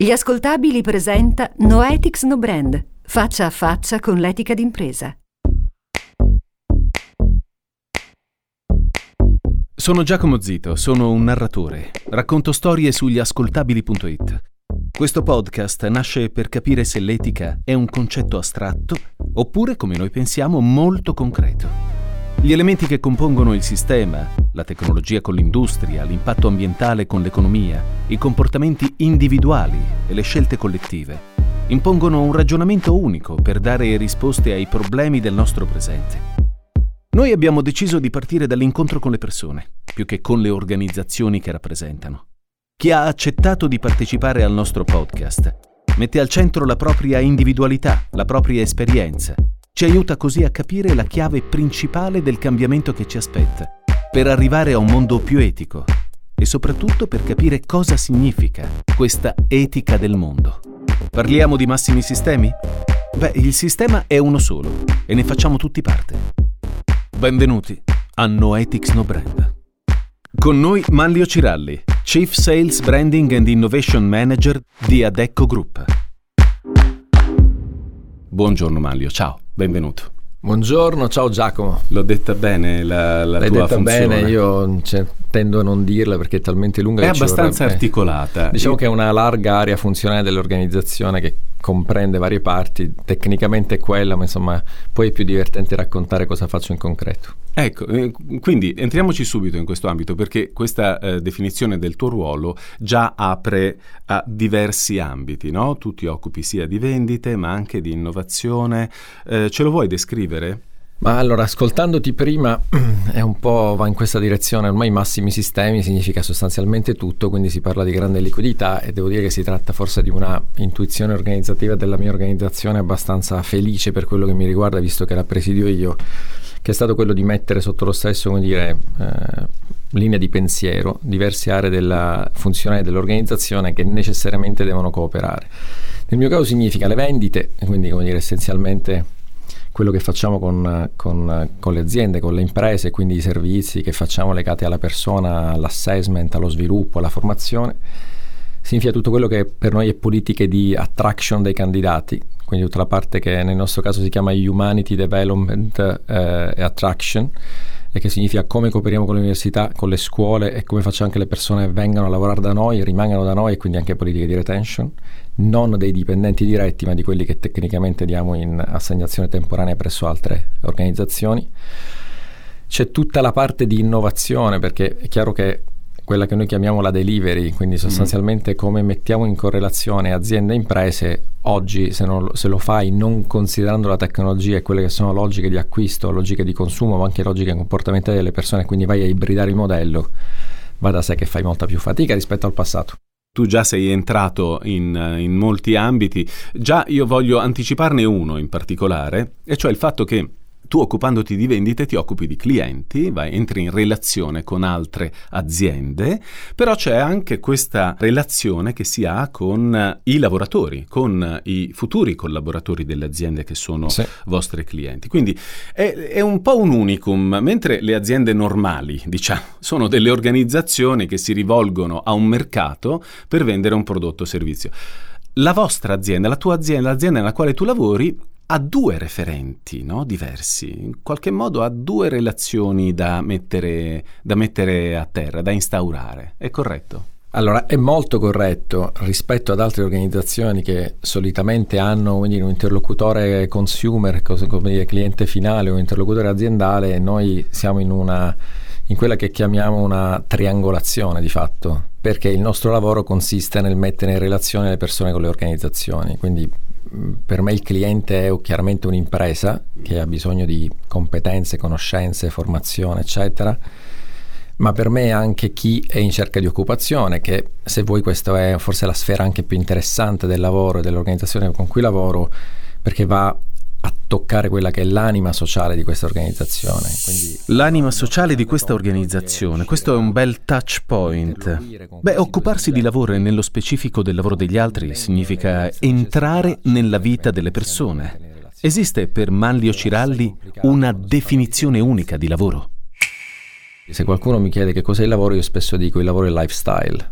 Gli ascoltabili presenta No Ethics No Brand, faccia a faccia con l'etica d'impresa. Sono Giacomo Zito, sono un narratore. Racconto storie sugli ascoltabili.it. Questo podcast nasce per capire se l'etica è un concetto astratto oppure, come noi pensiamo, molto concreto. Gli elementi che compongono il sistema, la tecnologia con l'industria, l'impatto ambientale con l'economia, i comportamenti individuali e le scelte collettive, impongono un ragionamento unico per dare risposte ai problemi del nostro presente. Noi abbiamo deciso di partire dall'incontro con le persone, più che con le organizzazioni che rappresentano. Chi ha accettato di partecipare al nostro podcast mette al centro la propria individualità, la propria esperienza ci aiuta così a capire la chiave principale del cambiamento che ci aspetta, per arrivare a un mondo più etico e soprattutto per capire cosa significa questa etica del mondo. Parliamo di massimi sistemi? Beh, il sistema è uno solo e ne facciamo tutti parte. Benvenuti a No Ethics No Brand. Con noi Manlio Ciralli, Chief Sales Branding and Innovation Manager di Adecco Group. Buongiorno Manlio, ciao. Benvenuto. Buongiorno, ciao Giacomo. L'ho detta bene la, la L'hai tua detta funzione? bene, io tendo a non dirla perché è talmente lunga. È abbastanza vorrebbe- articolata. Diciamo Io- che è una larga area funzionale dell'organizzazione che comprende varie parti, tecnicamente è quella, ma insomma poi è più divertente raccontare cosa faccio in concreto. Ecco, eh, quindi entriamoci subito in questo ambito perché questa eh, definizione del tuo ruolo già apre a diversi ambiti, no? Tu ti occupi sia di vendite ma anche di innovazione. Eh, ce lo vuoi descrivere? Ma allora, ascoltandoti prima è un po' va in questa direzione, ormai massimi sistemi significa sostanzialmente tutto, quindi si parla di grande liquidità e devo dire che si tratta forse di una intuizione organizzativa della mia organizzazione abbastanza felice per quello che mi riguarda, visto che la presidio io, che è stato quello di mettere sotto lo stesso, come dire, eh, linea di pensiero diverse aree della funzionale dell'organizzazione che necessariamente devono cooperare. Nel mio caso significa le vendite, quindi come dire essenzialmente quello che facciamo con, con- con le aziende, con le imprese, quindi i servizi che facciamo legati alla persona, all'assessment, allo sviluppo, alla formazione, significa tutto quello che per noi è politiche di attraction dei candidati, quindi tutta la parte che nel nostro caso si chiama Humanity Development eh, Attraction, e che significa come cooperiamo con le università, con le scuole e come facciamo che le persone vengano a lavorare da noi, rimangano da noi e quindi anche politiche di retention, non dei dipendenti diretti ma di quelli che tecnicamente diamo in assegnazione temporanea presso altre organizzazioni. C'è tutta la parte di innovazione perché è chiaro che quella che noi chiamiamo la delivery, quindi sostanzialmente come mettiamo in correlazione aziende e imprese, oggi se, non lo- se lo fai non considerando la tecnologia e quelle che sono logiche di acquisto, logiche di consumo, ma anche logiche comportamentali delle persone, quindi vai a ibridare il modello, va da sé che fai molta più fatica rispetto al passato. Tu già sei entrato in, in molti ambiti, già io voglio anticiparne uno in particolare, e cioè il fatto che tu occupandoti di vendite ti occupi di clienti, vai, entri in relazione con altre aziende, però c'è anche questa relazione che si ha con eh, i lavoratori, con eh, i futuri collaboratori delle aziende che sono Sì. vostri clienti. Quindi è, è un po' un unicum, mentre le aziende normali, diciamo, sono delle organizzazioni che si rivolgono a un mercato per vendere un prodotto o servizio. La vostra azienda, la tua azienda, l'azienda nella quale tu lavori, ha due referenti no? diversi, in qualche modo ha due relazioni da mettere, da mettere a terra, da instaurare. È corretto? Allora, è molto corretto rispetto ad altre organizzazioni che solitamente hanno dire, un interlocutore consumer, come dire, cliente finale o interlocutore aziendale, noi siamo in, una, in quella che chiamiamo una triangolazione di fatto, perché il nostro lavoro consiste nel mettere in relazione le persone con le organizzazioni, quindi per me il cliente è chiaramente un'impresa che ha bisogno di competenze, conoscenze, formazione, eccetera ma per me anche chi è in cerca di occupazione, che se vuoi questa è forse la sfera anche più interessante del lavoro e dell'organizzazione con cui lavoro, perché va a toccare quella che è l'anima sociale di questa organizzazione. Quindi L'anima sociale di questa organizzazione, questo è un bel touch point. Beh, occuparsi di lavoro e nello specifico del lavoro degli altri significa entrare nella vita delle persone. Esiste per Manlio Ciralli una definizione unica di lavoro? Se qualcuno mi chiede che cos'è il lavoro, io spesso dico il lavoro è lifestyle,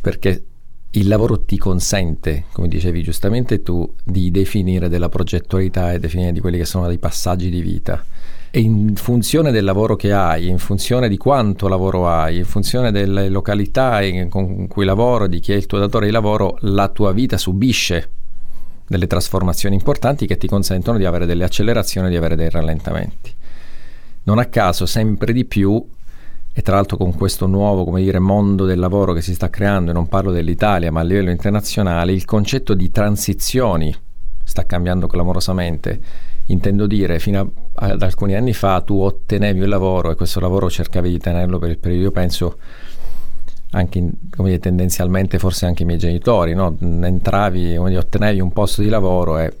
perché il lavoro ti consente, come dicevi giustamente tu, di definire della progettualità e definire di quelli che sono dei passaggi di vita. E in funzione del lavoro che hai, in funzione di quanto lavoro hai, in funzione delle località con cui lavoro, di chi è il tuo datore di lavoro, la tua vita subisce delle trasformazioni importanti che ti consentono di avere delle accelerazioni, di avere dei rallentamenti. Non a caso, sempre di più, e tra l'altro con questo nuovo come dire, mondo del lavoro che si sta creando, e non parlo dell'Italia, ma a livello internazionale, il concetto di transizioni sta cambiando clamorosamente. Intendo dire, fino a, ad alcuni anni fa tu ottenevi un lavoro e questo lavoro cercavi di tenerlo per il periodo, io penso anche come dire, tendenzialmente forse anche i miei genitori, no? entravi, dire, ottenevi un posto di lavoro e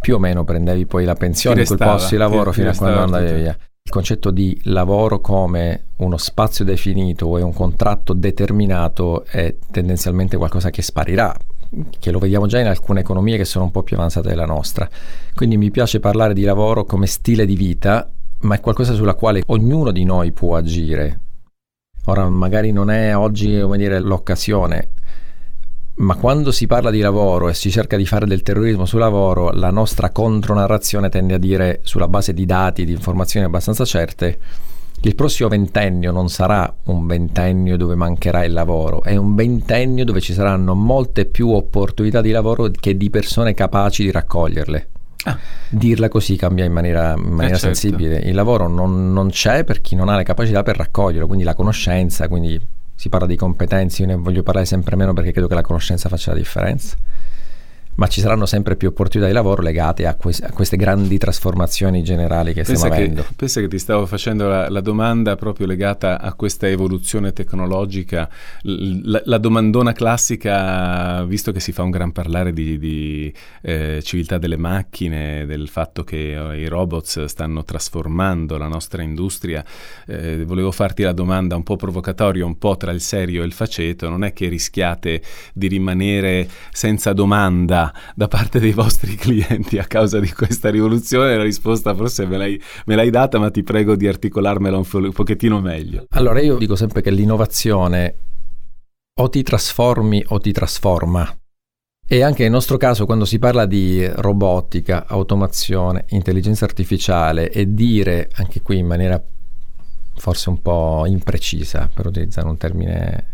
più o meno prendevi poi la pensione in quel posto di lavoro ti, fino ti a quando andavi tutto. via. Il concetto di lavoro come uno spazio definito e un contratto determinato è tendenzialmente qualcosa che sparirà, che lo vediamo già in alcune economie che sono un po' più avanzate della nostra. Quindi mi piace parlare di lavoro come stile di vita, ma è qualcosa sulla quale ognuno di noi può agire Ora, magari non è oggi dire, l'occasione, ma quando si parla di lavoro e si cerca di fare del terrorismo sul lavoro, la nostra contronarrazione tende a dire, sulla base di dati, di informazioni abbastanza certe, che il prossimo ventennio non sarà un ventennio dove mancherà il lavoro, è un ventennio dove ci saranno molte più opportunità di lavoro che di persone capaci di raccoglierle. Ah. Dirla così cambia in maniera, in maniera eh certo. sensibile. Il lavoro non, non, c'è per chi non ha le capacità per raccoglierlo, quindi la conoscenza, quindi si parla di competenze, io ne voglio parlare sempre meno perché credo che la conoscenza faccia la differenza ma ci saranno sempre più opportunità di lavoro legate a, que- a queste grandi trasformazioni generali che pensa stiamo avendo. pensa che ti stavo facendo la, la, domanda proprio legata a questa evoluzione tecnologica, la, la, domandona classica, visto che si fa un gran parlare di, di eh, civiltà delle macchine, del fatto che oh, i robots stanno trasformando la nostra industria, eh, volevo farti la domanda un po' provocatoria, un po' tra il serio e il faceto, non è che rischiate di rimanere senza domanda da parte dei vostri clienti a causa di questa rivoluzione? La risposta forse me l'hai, me l'hai data, ma ti prego di articolarmela un, un pochettino meglio. Allora, io dico sempre che l'innovazione o ti trasformi o ti trasforma. E anche nel nostro caso, quando si parla di robotica, automazione, intelligenza artificiale e dire, anche qui in maniera forse un po' imprecisa, per utilizzare un termine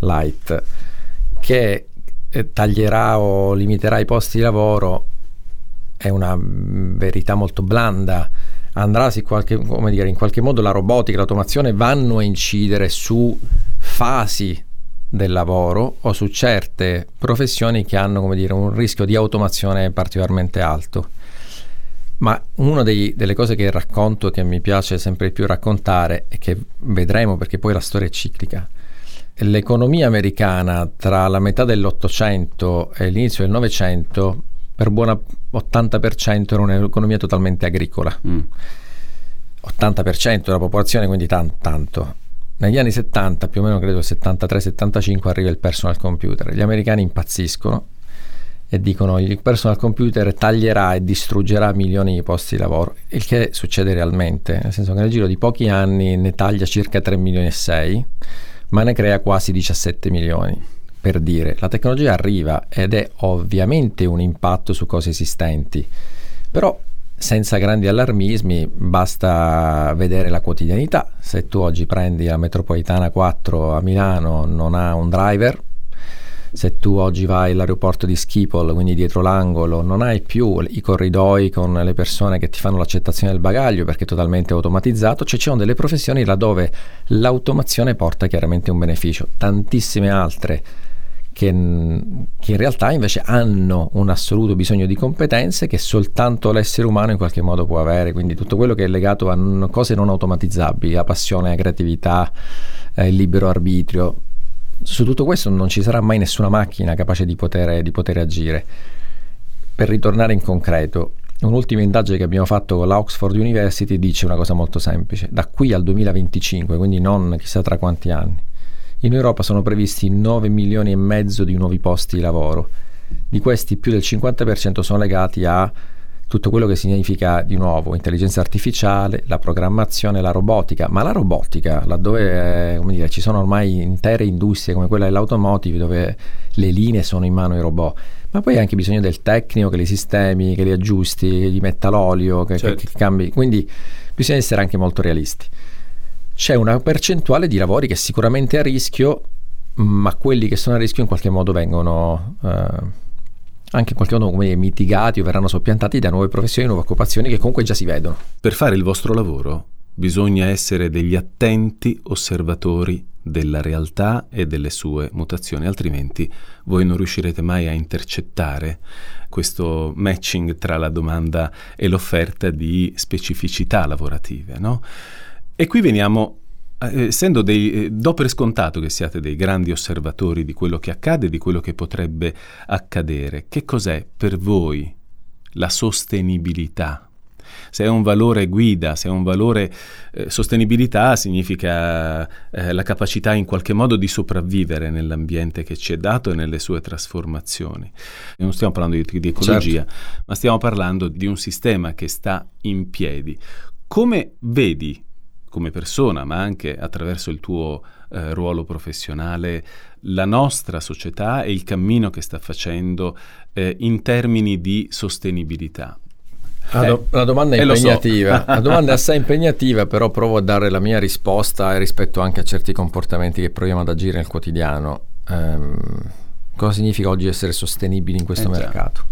light, che taglierà o limiterà i posti di lavoro è una mm, verità molto blanda. Andrà qualche, dire, in qualche modo la robotica, l'automazione vanno a incidere su fasi del lavoro o su certe professioni che hanno dire, un rischio di automazione particolarmente alto. Ma una dei, delle cose che racconto che mi piace sempre più raccontare e che vedremo perché poi la storia è ciclica l'economia americana tra la metà dell'Ottocento e l'inizio del Novecento per buona 80% era un'economia totalmente agricola. Mm. 80% della popolazione, quindi tan- tanto. Negli anni 70, più o meno credo 73-75, arriva il personal computer. Gli americani impazziscono e dicono il personal computer taglierà e distruggerà milioni di posti di lavoro, il che succede realmente, nel senso che nel giro di pochi anni ne taglia circa 3 milioni e 6 ma ne crea quasi 17 milioni. Per dire, la tecnologia arriva ed è ovviamente un impatto su cose esistenti, però senza grandi allarmismi basta vedere la quotidianità. Se tu oggi prendi la metropolitana 4 a Milano non ha un driver, se tu oggi vai all'aeroporto di Schiphol, quindi dietro l'angolo, non hai più i corridoi con le persone che ti fanno l'accettazione del bagaglio perché è totalmente automatizzato, cioè ci sono delle professioni laddove l'automazione porta chiaramente un beneficio, tantissime altre che, che, in realtà invece hanno un assoluto bisogno di competenze che soltanto l'essere umano in qualche modo può avere, quindi tutto quello che è legato a cose non automatizzabili, la passione, la creatività, eh, il libero arbitrio, su tutto questo non ci sarà mai nessuna macchina capace di poter, di poter agire. Per ritornare in concreto, un'ultima indagine che abbiamo fatto con l'Oxford University dice una cosa molto semplice. Da qui al 2025, quindi non chissà tra quanti anni, in Europa sono previsti 9 milioni e mezzo di nuovi posti di lavoro. Di questi più del 50% sono legati a tutto quello che significa di nuovo intelligenza artificiale, la programmazione, la robotica, ma la robotica, laddove eh, dire, ci sono ormai intere industrie come quella dell'automotive dove le linee sono in mano ai robot, ma poi hai anche bisogno del tecnico che li sistemi, che li aggiusti, che gli metta l'olio, che, certo. che, che cambi, quindi bisogna essere anche molto realisti. C'è una percentuale di lavori che sicuramente è a rischio, ma quelli che sono a rischio in qualche modo vengono... Eh, anche in qualche modo come mitigati o verranno soppiantati da nuove professioni, nuove occupazioni che comunque già si vedono. Per fare il vostro lavoro bisogna essere degli attenti osservatori della realtà e delle sue mutazioni, altrimenti voi non riuscirete mai a intercettare questo matching tra la domanda e l'offerta di specificità lavorative. No? E qui veniamo essendo dei, eh, do per scontato che siate dei grandi osservatori di quello che accade e di quello che potrebbe accadere, che cos'è per voi la sostenibilità? Se è un valore guida, se è un valore eh, sostenibilità significa eh, la capacità in qualche modo di sopravvivere nell'ambiente che ci è dato e nelle sue trasformazioni. Non stiamo parlando di, di ecologia, certo. ma stiamo parlando di un sistema che sta in piedi. Come vedi come persona, ma anche attraverso il tuo eh, ruolo professionale, la nostra società e il cammino che sta facendo eh, in termini di sostenibilità. La, do- la domanda è impegnativa, so. la domanda è assai impegnativa, però provo a dare la mia risposta rispetto anche a certi comportamenti che proviamo ad agire nel quotidiano. Um, cosa significa oggi essere sostenibili in questo eh mercato?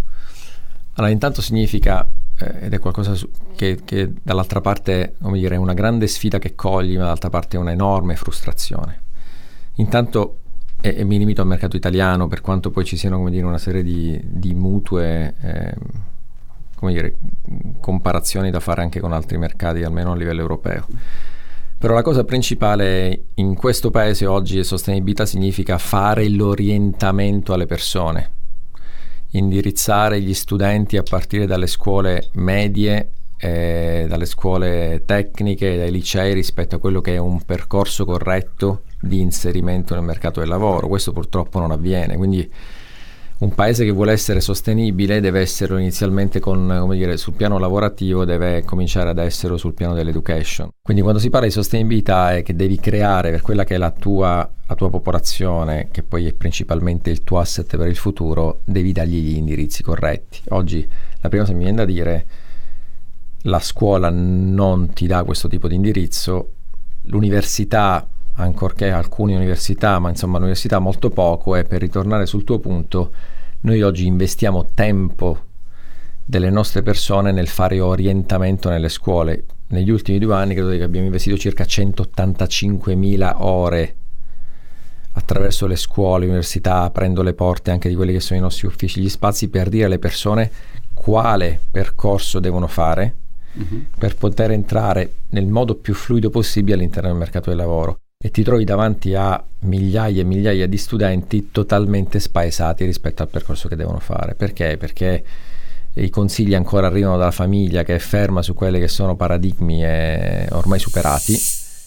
Allora, intanto significa eh, ed è qualcosa su, che, che, dall'altra parte come dire, è una grande sfida che cogli, ma dall'altra parte è un'enorme frustrazione. Intanto, e, e mi limito al mercato italiano, per quanto poi ci siano dire, una serie di, di mutue eh, dire, comparazioni da fare anche con altri mercati, almeno a livello europeo. Però la cosa principale in questo paese oggi è sostenibilità significa fare l'orientamento alle persone indirizzare gli studenti a partire dalle scuole medie, eh, dalle scuole tecniche, dai licei rispetto a quello che è un percorso corretto di inserimento nel mercato del lavoro. Questo purtroppo non avviene, quindi un paese che vuole essere sostenibile deve esserlo inizialmente con, dire, sul piano lavorativo, deve cominciare ad esserlo sul piano dell'education. Quindi quando si parla di sostenibilità è che devi creare per quella che è la tua, la tua popolazione, che poi è principalmente il tuo asset per il futuro, devi dargli gli indirizzi corretti. Oggi la prima cosa che mi viene da dire, la scuola non ti dà questo tipo di indirizzo, l'università ancorché alcune università, ma insomma l'università molto poco, e per ritornare sul tuo punto, noi oggi investiamo tempo delle nostre persone nel fare orientamento nelle scuole. Negli ultimi due anni credo che abbiamo investito circa 185.000 ore attraverso le scuole, le università, aprendo le porte anche di quelli che sono i nostri uffici, gli spazi per dire alle persone quale percorso devono fare uh-huh. per poter entrare nel modo più fluido possibile all'interno del mercato del lavoro e ti trovi davanti a migliaia e migliaia di studenti totalmente spaesati rispetto al percorso che devono fare. Perché? Perché i consigli ancora arrivano dalla famiglia che è ferma su quelli che sono paradigmi ormai superati.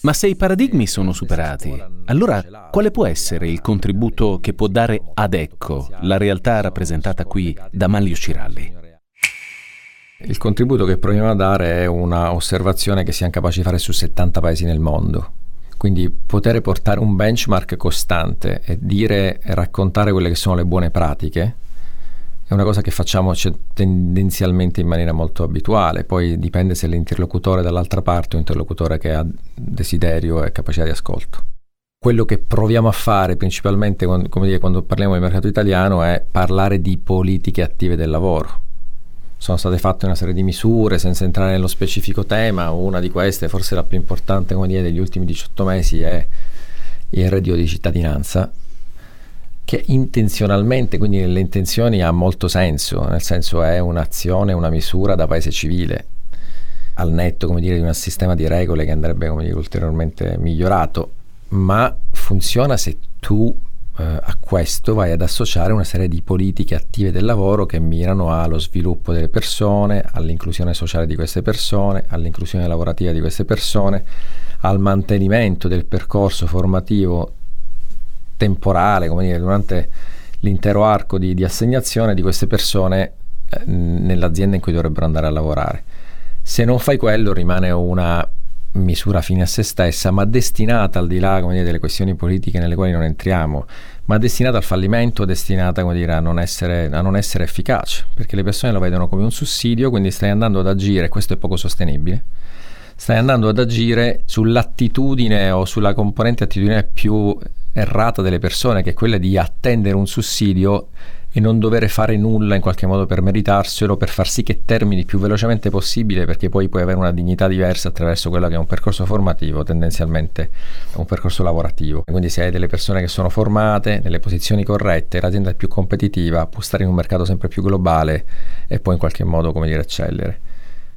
Ma se i paradigmi sono superati, allora quale può essere il contributo che può dare Adecco, la realtà rappresentata qui da Manlio Ciralli? Il contributo che proviamo a dare è una osservazione che siamo capaci di fare su 70 paesi nel mondo quindi poter portare un benchmark costante e dire e raccontare quelle che sono le buone pratiche è una cosa che facciamo tendenzialmente in maniera molto abituale, poi dipende se l'interlocutore dall'altra parte è un interlocutore che ha desiderio e capacità di ascolto. Quello che proviamo a fare principalmente quando, dire, quando parliamo del mercato italiano è parlare di politiche attive del lavoro sono state fatte una serie di misure senza entrare nello specifico tema, una di queste, forse la più importante come dire, degli ultimi 18 mesi, è il reddito di cittadinanza, che intenzionalmente, quindi nelle intenzioni ha molto senso, nel senso è un'azione, una misura da paese civile, al netto come dire, di un sistema di regole che andrebbe come dire, ulteriormente migliorato, ma funziona se tu eh, a questo vai ad associare una serie di politiche attive del lavoro che mirano allo sviluppo delle persone, all'inclusione sociale di queste persone, all'inclusione lavorativa di queste persone, al mantenimento del percorso formativo temporale, come dire, durante l'intero arco di, di assegnazione di queste persone eh, nell'azienda in cui dovrebbero andare a lavorare. Se non fai quello rimane una misura fine a se stessa, ma destinata al di là dire, delle questioni politiche nelle quali non entriamo, ma destinata al fallimento, destinata dire, a, non essere, a, non essere, efficace, perché le persone lo vedono come un sussidio, quindi stai andando ad agire, questo è poco sostenibile, stai andando ad agire sull'attitudine o sulla componente attitudine più errata delle persone, che è quella di attendere un sussidio e non dover fare nulla in qualche modo per meritarselo, per far sì che termini più velocemente possibile, perché poi puoi avere una dignità diversa attraverso quello che è un percorso formativo, tendenzialmente un percorso lavorativo. Quindi se hai delle persone che sono formate, nelle posizioni corrette, l'azienda è più competitiva, può stare in un mercato sempre più globale e può in qualche modo, come dire, eccellere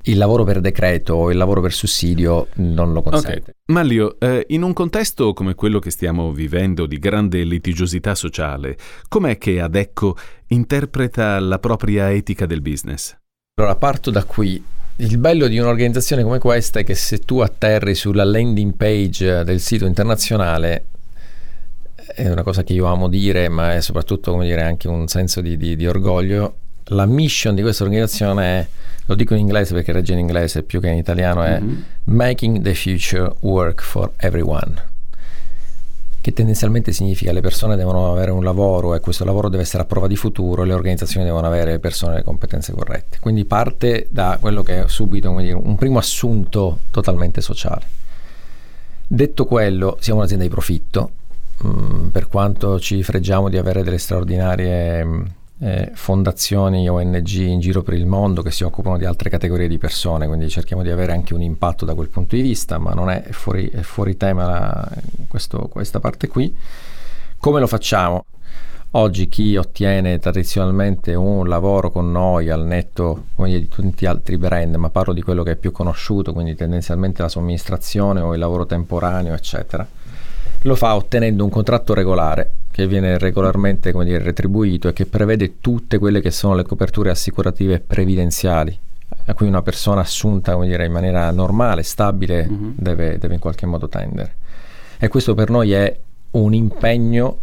il lavoro per decreto o il lavoro per sussidio non lo consente. Okay. Manlio, eh, in un contesto come quello che stiamo vivendo di grande litigiosità sociale, com'è che Adecco interpreta la propria etica del business? Allora, parto da qui. Il bello di un'organizzazione come questa è che se tu atterri sulla landing page del sito internazionale, è una cosa che io amo dire, ma è soprattutto come dire, anche un senso di, di, di orgoglio, la mission di questa organizzazione è lo dico in inglese perché regge in inglese più che in italiano, è mm-hmm. Making the Future Work for Everyone che tendenzialmente significa che le persone devono avere un lavoro e questo lavoro deve essere a prova di futuro e le organizzazioni devono avere persone le competenze corrette. Quindi parte da quello che è subito dire, un primo assunto totalmente sociale. Detto quello, siamo un'azienda di profitto, mh, mm, per quanto ci freggiamo di avere delle straordinarie... Mh, eh, fondazioni ONG in giro per il mondo che si occupano di altre categorie di persone, quindi cerchiamo di avere anche un impatto da quel punto di vista, ma non è, fuori, è fuori, tema la, questo, questa parte qui. Come lo facciamo? Oggi chi ottiene tradizionalmente un lavoro con noi al netto di tutti gli altri brand, ma parlo di quello che è più conosciuto, quindi tendenzialmente la somministrazione o il lavoro temporaneo, eccetera, lo fa ottenendo un contratto regolare che viene regolarmente dire, retribuito e che prevede tutte quelle che sono le coperture assicurative previdenziali a cui una persona assunta dire, in maniera normale, stabile, mm-hmm. deve, deve in qualche modo tendere. E questo per noi è un impegno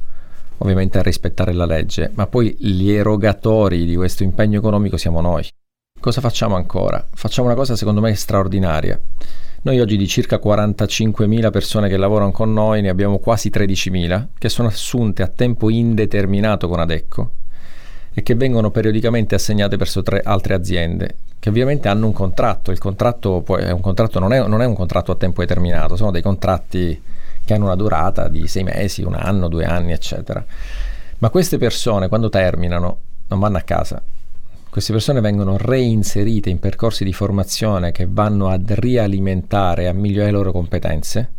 ovviamente a rispettare la legge, ma poi gli erogatori di questo impegno economico siamo noi. Cosa facciamo ancora? Facciamo una cosa secondo me straordinaria. Noi oggi di circa 45.000 persone che lavorano con noi ne abbiamo quasi 13.000 che sono assunte a tempo indeterminato con Adecco e che vengono periodicamente assegnate verso tre altre aziende che ovviamente hanno un contratto. Il contratto, è un contratto non, è, non è un contratto a tempo determinato, sono dei contratti che hanno una durata di sei mesi, un anno, due anni, eccetera. Ma queste persone quando terminano non vanno a casa, queste persone vengono reinserite in percorsi di formazione che vanno a rialimentare a migliorare le loro competenze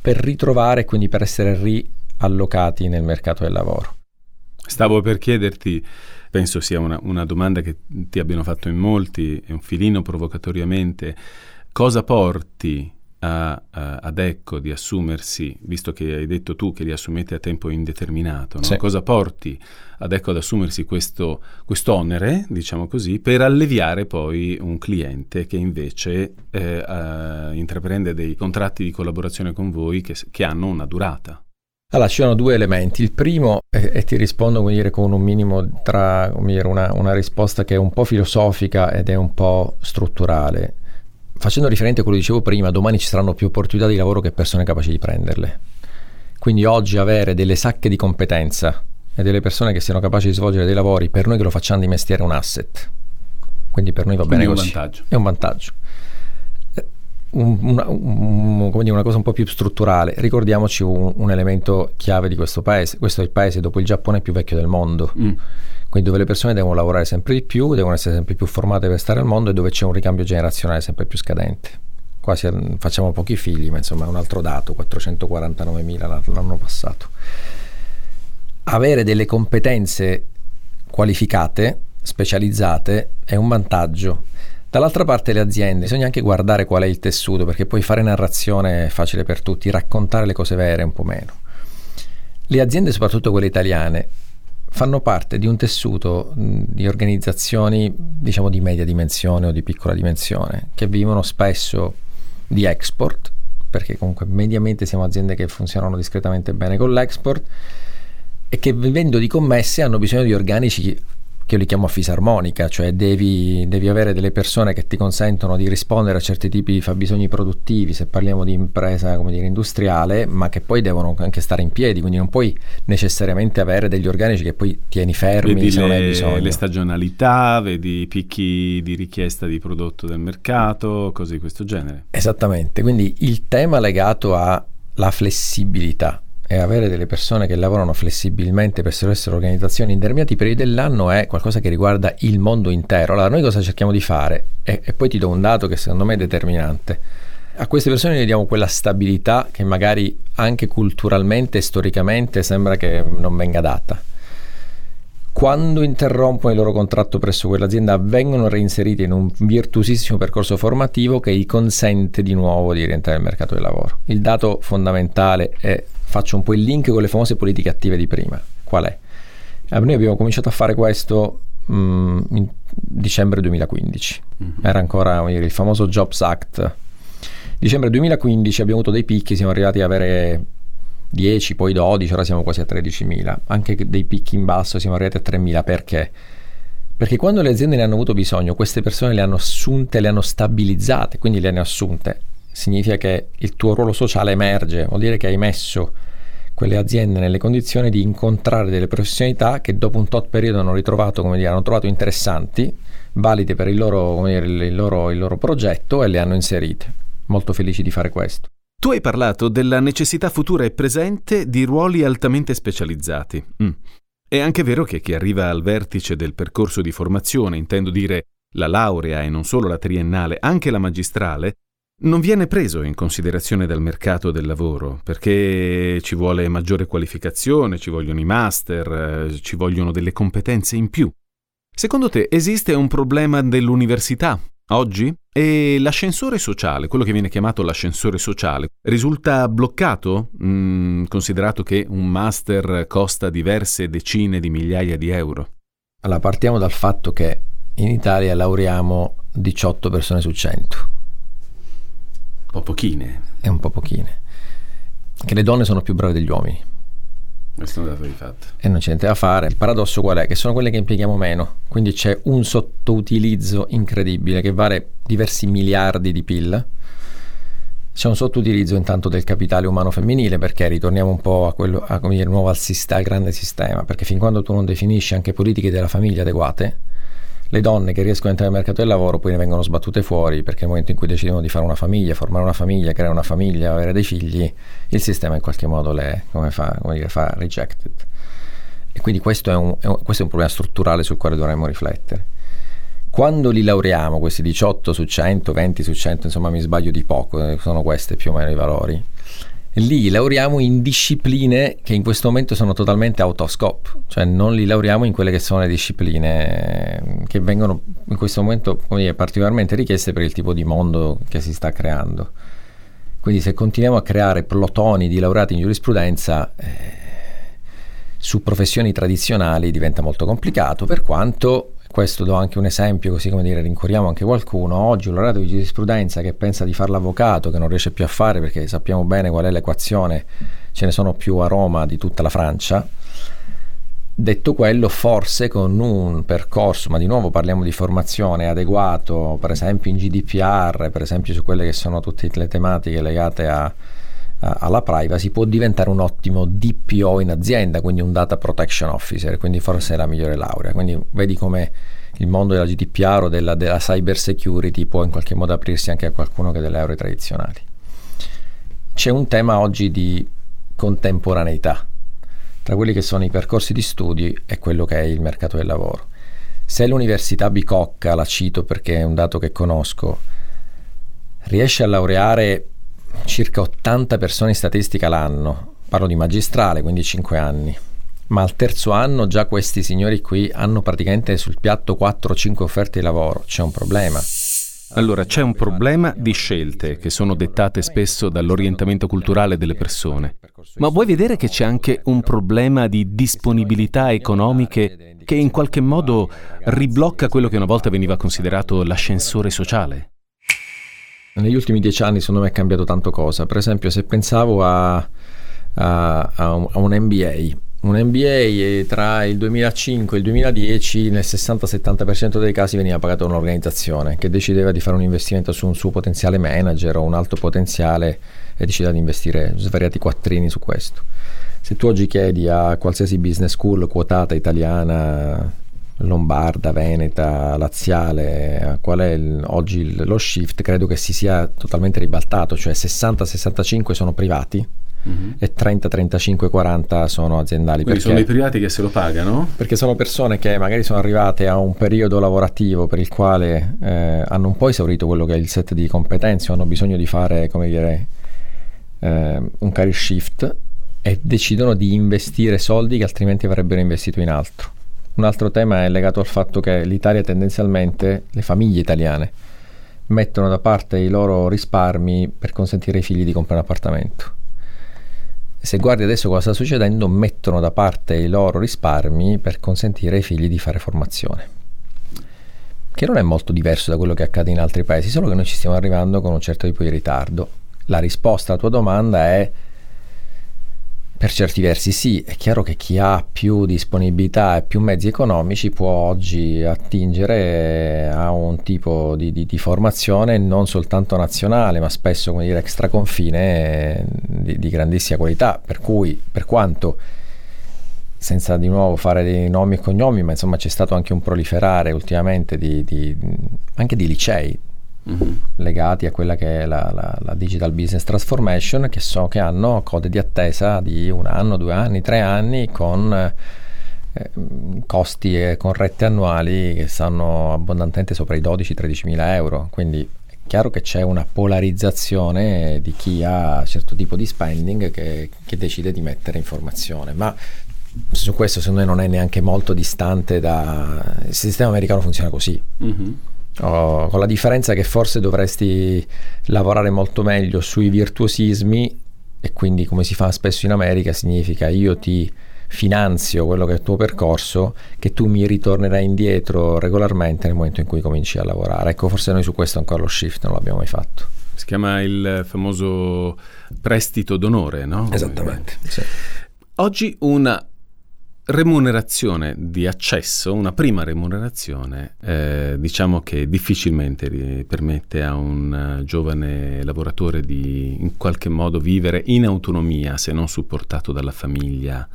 per ritrovare e quindi per essere riallocati nel mercato del lavoro. Stavo per chiederti, penso sia una, una domanda che ti abbiano fatto in molti, un filino provocatoriamente, cosa porti a, a, ad Ecco di assumersi, visto che hai detto tu che li assumete a tempo indeterminato, no? sì. cosa porti ad Ecco ad assumersi questo onere, diciamo così, per alleviare poi un cliente che invece eh, uh, intraprende dei contratti di collaborazione con voi che, che hanno una durata? Allora, ci sono due elementi. Il primo, e, e ti rispondo dire, con un minimo tra dire, una, una risposta che è un po' filosofica ed è un po' strutturale facendo riferimento a quello che dicevo prima, domani ci saranno più opportunità di lavoro che persone capaci di prenderle. Quindi oggi avere delle sacche di competenza e delle persone che siano capaci di svolgere dei lavori, per noi che lo facciamo di mestiere è un asset. Quindi per noi va Quindi bene così. È un vantaggio. È un vantaggio. Eh, un, una, un, dire, una, cosa un po' più strutturale, ricordiamoci un, un, elemento chiave di questo paese. Questo è il paese dopo il Giappone più vecchio del mondo. Mm quindi dove le persone devono lavorare sempre di più, devono essere sempre più formate per stare al mondo e dove c'è un ricambio generazionale sempre più scadente. Qua facciamo pochi figli, ma insomma è un altro dato, 449.000 l'anno passato. Avere delle competenze qualificate, specializzate, è un vantaggio. Dall'altra parte le aziende, bisogna anche guardare qual è il tessuto, perché poi fare narrazione è facile per tutti, raccontare le cose vere un po' meno. Le aziende, soprattutto quelle italiane, fanno parte di un tessuto di organizzazioni diciamo di media dimensione o di piccola dimensione che vivono spesso di export perché comunque mediamente siamo aziende che funzionano discretamente bene con l'export e che vivendo di commesse hanno bisogno di organici che io li chiamo fisarmonica, cioè devi, devi, avere delle persone che ti consentono di rispondere a certi tipi di fabbisogni produttivi, se parliamo di impresa come dire, industriale, ma che poi devono anche stare in piedi, quindi non puoi necessariamente avere degli organici che poi tieni fermi vedi se le, non hai bisogno. le stagionalità, vedi i picchi di richiesta di prodotto del mercato, cose di questo genere. Esattamente, quindi il tema legato alla flessibilità e avere delle persone che lavorano flessibilmente per essere organizzazioni in determinati periodi dell'anno è qualcosa che riguarda il mondo intero. Allora, noi cosa cerchiamo di fare? E, e poi ti do un dato che secondo me è determinante. A queste persone gli diamo quella stabilità che magari anche culturalmente e storicamente sembra che non venga data. Quando interrompono il loro contratto presso quell'azienda vengono reinseriti in un virtuosissimo percorso formativo che gli consente di nuovo di rientrare nel mercato del lavoro. Il dato fondamentale è faccio un po' il link con le famose politiche attive di prima. Qual è? Eh, noi abbiamo cominciato a fare questo mh, in dicembre 2015. Mm-hmm. Era ancora il famoso Jobs Act. Dicembre 2015 abbiamo avuto dei picchi, siamo arrivati ad avere 10, poi 12, ora siamo quasi a 13.000. Anche dei picchi in basso siamo arrivati a 3.000. Perché? Perché quando le aziende ne hanno avuto bisogno, queste persone le hanno assunte, le hanno stabilizzate, quindi le hanno assunte significa che il tuo ruolo sociale emerge, vuol dire che hai messo quelle aziende nelle condizioni di incontrare delle professionalità che dopo un tot periodo hanno ritrovato, come dire, hanno trovato interessanti, valide per il loro, dire, il, loro, il loro progetto e le hanno inserite. Molto felici di fare questo. Tu hai parlato della necessità futura e presente di ruoli altamente specializzati. Mm. È anche vero che chi arriva al vertice del percorso di formazione, intendo dire la laurea e non solo la triennale, anche la magistrale, non viene preso in considerazione dal mercato del lavoro perché ci vuole maggiore qualificazione, ci vogliono i master, eh, ci vogliono delle competenze in più. Secondo te esiste un problema dell'università oggi? E l'ascensore sociale, quello che viene chiamato l'ascensore sociale, risulta bloccato, mm, considerato che un master costa diverse decine di migliaia di euro? Allora, partiamo dal fatto che in Italia laureamo 18 persone su 100 po' pochine. È un po' pochine. Che le donne sono più brave degli uomini. Questo è un dato di fatto. E non c'è niente da fare. Il paradosso qual è? Che sono quelle che impieghiamo meno. Quindi c'è un sottoutilizzo incredibile che vale diversi miliardi di PIL. C'è un sottoutilizzo intanto del capitale umano femminile perché ritorniamo un po' a quello, a, come dire, nuovo al, sistema, al grande sistema, perché fin quando tu non definisci anche politiche della famiglia adeguate, le donne che riescono a entrare nel mercato del lavoro poi ne vengono sbattute fuori perché nel momento in cui decidono di fare una famiglia, formare una famiglia, creare una famiglia, avere dei figli, il sistema in qualche modo le come fa, come dire, fa rejected. E quindi questo è, un, è un, questo è un problema strutturale sul quale dovremmo riflettere. Quando li laureamo, questi 18 su 100, 20 su 100, insomma mi sbaglio di poco, eh, sono questi più o meno i valori, lì laureamo in discipline che in questo momento sono totalmente out of scope, cioè non li laureamo in quelle che sono le discipline che vengono in questo momento dire, particolarmente richieste per il tipo di mondo che si sta creando. Quindi se continuiamo a creare plotoni di laureati in giurisprudenza eh, su professioni tradizionali diventa molto complicato, per quanto questo do anche un esempio, così come dire, rincorriamo anche qualcuno. Oggi un laureato di giurisprudenza che pensa di fare l'avvocato, che non riesce più a fare perché sappiamo bene qual è l'equazione, ce ne sono più a Roma di tutta la Francia. Detto quello, forse con un percorso, ma di nuovo parliamo di formazione adeguato, per esempio in GDPR, per esempio su quelle che sono tutte le tematiche legate a, alla privacy, può diventare un ottimo DPO in azienda, quindi un data protection officer, quindi forse è la migliore laurea. Quindi vedi come il mondo della GDPR o della, della cyber security può in qualche modo aprirsi anche a qualcuno che ha delle lauree tradizionali. C'è un tema oggi di contemporaneità tra quelli che sono i percorsi di studi e quello che è il mercato del lavoro. Se l'università Bicocca, la cito perché è un dato che conosco, riesce a laureare circa 80 persone in statistica l'anno, parlo di magistrale, quindi 5 anni, ma al terzo anno già questi signori qui hanno praticamente sul piatto 4-5 offerte di lavoro, c'è un problema. Allora c'è un problema di scelte che sono dettate spesso dall'orientamento culturale delle persone, ma vuoi vedere che c'è anche un problema di disponibilità economiche che in qualche modo riblocca quello che una volta veniva considerato l'ascensore sociale? Negli ultimi dieci anni secondo me è cambiato tanto cosa. Per esempio se pensavo a, a, a, un, a un, MBA, un MBA tra il 2005 e il 2010 nel 60-70% dei casi veniva pagato da un'organizzazione che decideva di fare un investimento su un suo potenziale manager o un alto potenziale e decideva di investire svariati quattrini su questo. Se tu oggi chiedi a qualsiasi business school quotata italiana, lombarda, veneta, laziale, qual è il, oggi il, lo shift, credo che si sia totalmente ribaltato, cioè 60-65 sono privati, uh-huh. e 30, 35, 40 sono aziendali. Quindi perché, sono i privati che se lo pagano? Perché sono persone che magari sono arrivate a un periodo lavorativo per il quale eh, hanno un po' esaurito quello che è il set di competenze o hanno bisogno di fare, come dire, eh, un career shift e decidono di investire soldi che altrimenti avrebbero investito in altro. Un altro tema è legato al fatto che l'Italia tendenzialmente, le famiglie italiane, mettono da parte i loro risparmi per consentire ai figli di comprare un appartamento se guardi adesso cosa sta succedendo, mettono da parte i loro risparmi per consentire ai figli di fare formazione. Che non è molto diverso da quello che accade in altri paesi, solo che noi ci stiamo arrivando con un certo tipo di ritardo. La risposta alla tua domanda è per certi versi sì, è chiaro che chi ha più disponibilità e più mezzi economici può oggi attingere a un tipo di, di, di formazione non soltanto nazionale, ma spesso come dire extraconfine di, di grandissima qualità, per cui per quanto senza di nuovo fare dei nomi e cognomi, ma insomma c'è stato anche un proliferare ultimamente di, anche di licei mm-hmm. legati a quella che è la, la, la, digital business transformation che so che hanno code di attesa di un anno, due anni, tre anni con eh, costi e con rette annuali che stanno abbondantemente sopra i 12-13 mila euro quindi è chiaro che c'è una polarizzazione di chi ha certo tipo di spending che, che decide di mettere in formazione ma su questo secondo me non è neanche molto distante da il sistema americano funziona così mm-hmm. Oh, con la differenza che forse dovresti lavorare molto meglio sui virtuosismi e quindi come si fa spesso in America significa io ti finanzio quello che è il tuo percorso che tu mi ritornerai indietro regolarmente nel momento in cui cominci a lavorare. Ecco, forse noi su questo ancora lo shift non l'abbiamo mai fatto. Si chiama il famoso prestito d'onore, no? Esattamente. Sì. Oggi una remunerazione di accesso, una prima remunerazione, eh, diciamo che difficilmente permette a un uh, giovane lavoratore di in qualche modo vivere in autonomia se non supportato dalla famiglia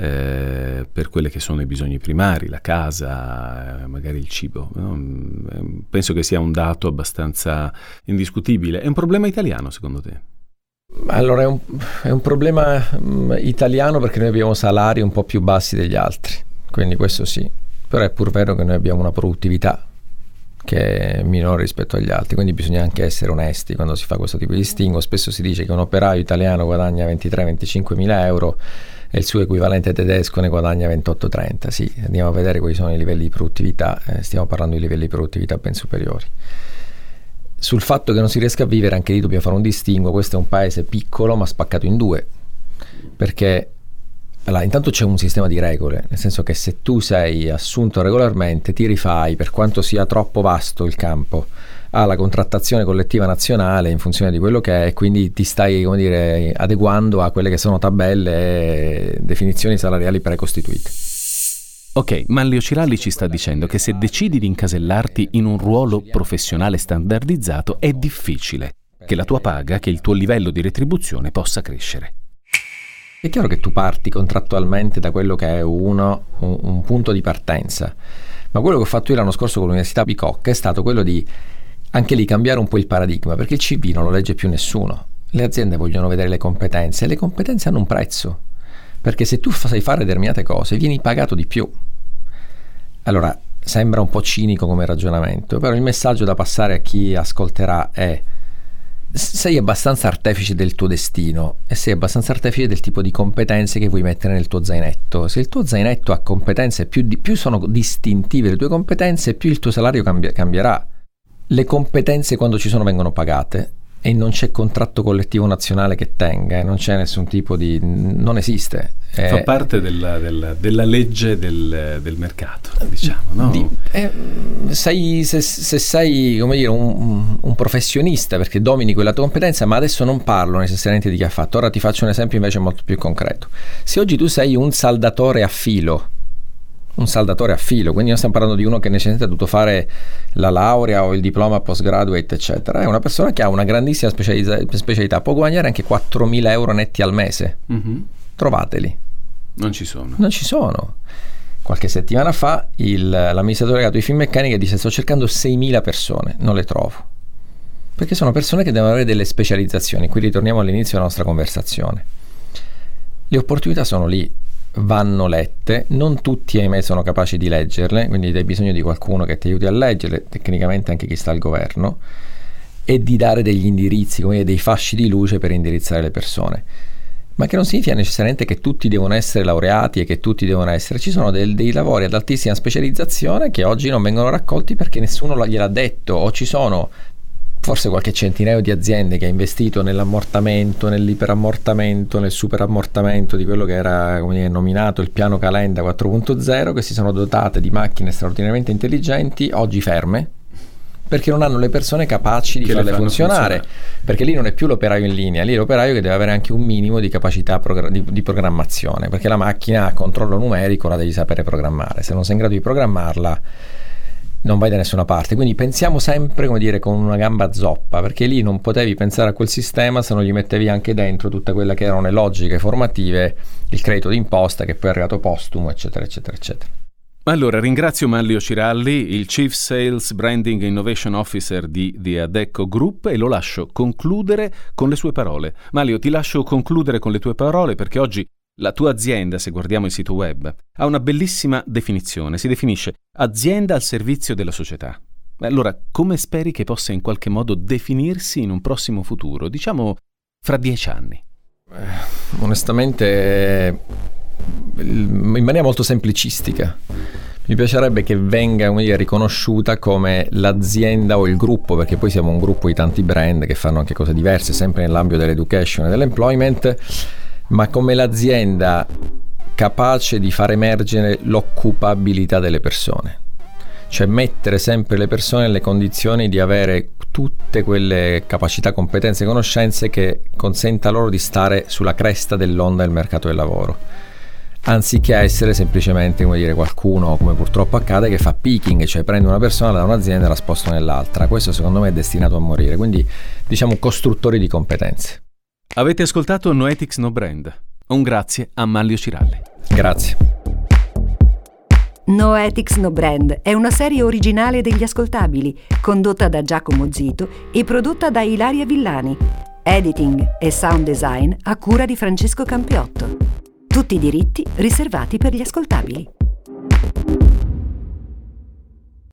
eh, per quelli che sono i bisogni primari, la casa, eh, magari il cibo. No? Mm, penso che sia un dato abbastanza indiscutibile. È un problema italiano secondo te? Allora è un, è un problema um, italiano perché noi abbiamo salari un po' più bassi degli altri, quindi questo sì, però è pur vero che noi abbiamo una produttività che è minore rispetto agli altri, quindi bisogna anche essere onesti quando si fa questo tipo di distinguo. Spesso si dice che un operaio italiano guadagna 23-25 mila euro e il suo equivalente tedesco ne guadagna 28-30. Sì, andiamo a vedere quali sono i livelli di produttività, eh, stiamo parlando di livelli di produttività ben superiori sul fatto che non si riesca a vivere, anche lì dobbiamo fare un distinguo. Questo è un paese piccolo ma spaccato in due. Perché allora, intanto c'è un sistema di regole, nel senso che se tu sei assunto regolarmente ti rifai, per quanto sia troppo vasto il campo, alla contrattazione collettiva nazionale in funzione di quello che è, quindi ti stai dire, adeguando a quelle che sono tabelle e definizioni salariali precostituite. Ok, Manlio Ciralli ci sta dicendo che se decidi di incasellarti in un ruolo professionale standardizzato è difficile che la tua paga, che il tuo livello di retribuzione possa crescere. È chiaro che tu parti contrattualmente da quello che è uno, un, un punto di partenza, ma quello che ho fatto io l'anno scorso con l'Università Bicocca è stato quello di anche lì cambiare un po' il paradigma, perché il CV non lo legge più nessuno. Le aziende vogliono vedere le competenze e le competenze hanno un prezzo, perché se tu sai fare determinate cose vieni pagato di più. Allora, sembra un po' cinico come ragionamento, però il messaggio da passare a chi ascolterà è sei abbastanza artefice del tuo destino e sei abbastanza artefice del tipo di competenze che vuoi mettere nel tuo zainetto. Se il tuo zainetto ha competenze, più, di, più sono distintive le tue competenze, più il tuo salario cambia, cambierà. Le competenze quando ci sono vengono pagate e non c'è contratto collettivo nazionale che tenga, non c'è nessun tipo di... non esiste. Fa eh, parte della, della, della legge del, del, mercato, diciamo, no? Di, eh, sei, se, se, sei come dire, un, un, professionista perché domini quella tua competenza, ma adesso non parlo necessariamente di chi ha fatto, ora ti faccio un esempio invece molto più concreto. Se oggi tu sei un saldatore a filo, un saldatore a filo, quindi non stiamo parlando di uno che necessariamente ha dovuto fare la laurea o il diploma postgraduate, eccetera, è una persona che ha una grandissima specialità, può guadagnare anche 4.000 euro netti al mese. Mm-hmm. Trovateli. Non ci sono. Non ci sono. Qualche settimana fa il, l'amministratore delegato di Finmeccanica dice sto cercando 6.000 persone, non le trovo. Perché sono persone che devono avere delle specializzazioni. Qui ritorniamo all'inizio della nostra conversazione. Le opportunità sono lì, vanno lette, non tutti ahimè sono capaci di leggerle, quindi hai bisogno di qualcuno che ti aiuti a leggerle, tecnicamente anche chi sta al governo, e di dare degli indirizzi, come dei fasci di luce per indirizzare le persone. Ma che non significa necessariamente che tutti devono essere laureati e che tutti devono essere. Ci sono del, dei lavori ad altissima specializzazione che oggi non vengono raccolti perché nessuno gliel'ha detto, o ci sono forse qualche centinaio di aziende che ha investito nell'ammortamento, nell'iperammortamento, nel superammortamento di quello che era dire, nominato il piano Calenda 4.0, che si sono dotate di macchine straordinariamente intelligenti, oggi ferme, perché non hanno le persone capaci di farle funzionare, funzionare, perché lì non è più l'operaio in linea, lì è l'operaio che deve avere anche un minimo di capacità progra- di, di, programmazione, perché la macchina a controllo numerico la devi sapere programmare, se non sei in grado di programmarla non vai da nessuna parte. Quindi pensiamo sempre, come dire, con una gamba zoppa, perché lì non potevi pensare a quel sistema se non gli mettevi anche dentro tutte quelle che erano le logiche formative, il credito d'imposta che poi è arrivato postumo, eccetera, eccetera, eccetera. Allora, ringrazio Manlio Ciralli, il Chief Sales Branding Innovation Officer di The Adecco Group e lo lascio concludere con le sue parole. Manlio, ti lascio concludere con le tue parole perché oggi la tua azienda, se guardiamo il sito web, ha una bellissima definizione, si definisce azienda al servizio della società. Allora, come speri che possa in qualche modo definirsi in un prossimo futuro, diciamo fra dieci anni? Eh, onestamente, in maniera molto semplicistica. Mi piacerebbe che venga dire, riconosciuta come l'azienda o il gruppo, perché poi siamo un gruppo di tanti brand che fanno anche cose diverse, sempre nell'ambito dell'education e dell'employment ma come l'azienda capace di far emergere l'occupabilità delle persone. Cioè mettere sempre le persone nelle condizioni di avere tutte quelle capacità, competenze e conoscenze che consenta loro di stare sulla cresta dell'onda del mercato del lavoro anziché essere semplicemente come dire, qualcuno, come purtroppo accade, che fa picking, cioè prende una persona da un'azienda e la sposta nell'altra. Questo secondo me è destinato a morire, quindi diciamo costruttori di competenze. Avete ascoltato Noetics No Brand. Un grazie a Manlio Ciralli. Grazie. No Ethics No Brand è una serie originale degli ascoltabili, condotta da Giacomo Zito e prodotta da Ilaria Villani. Editing e sound design a cura di Francesco Campiotto. Tutti i diritti riservati per gli ascoltabili.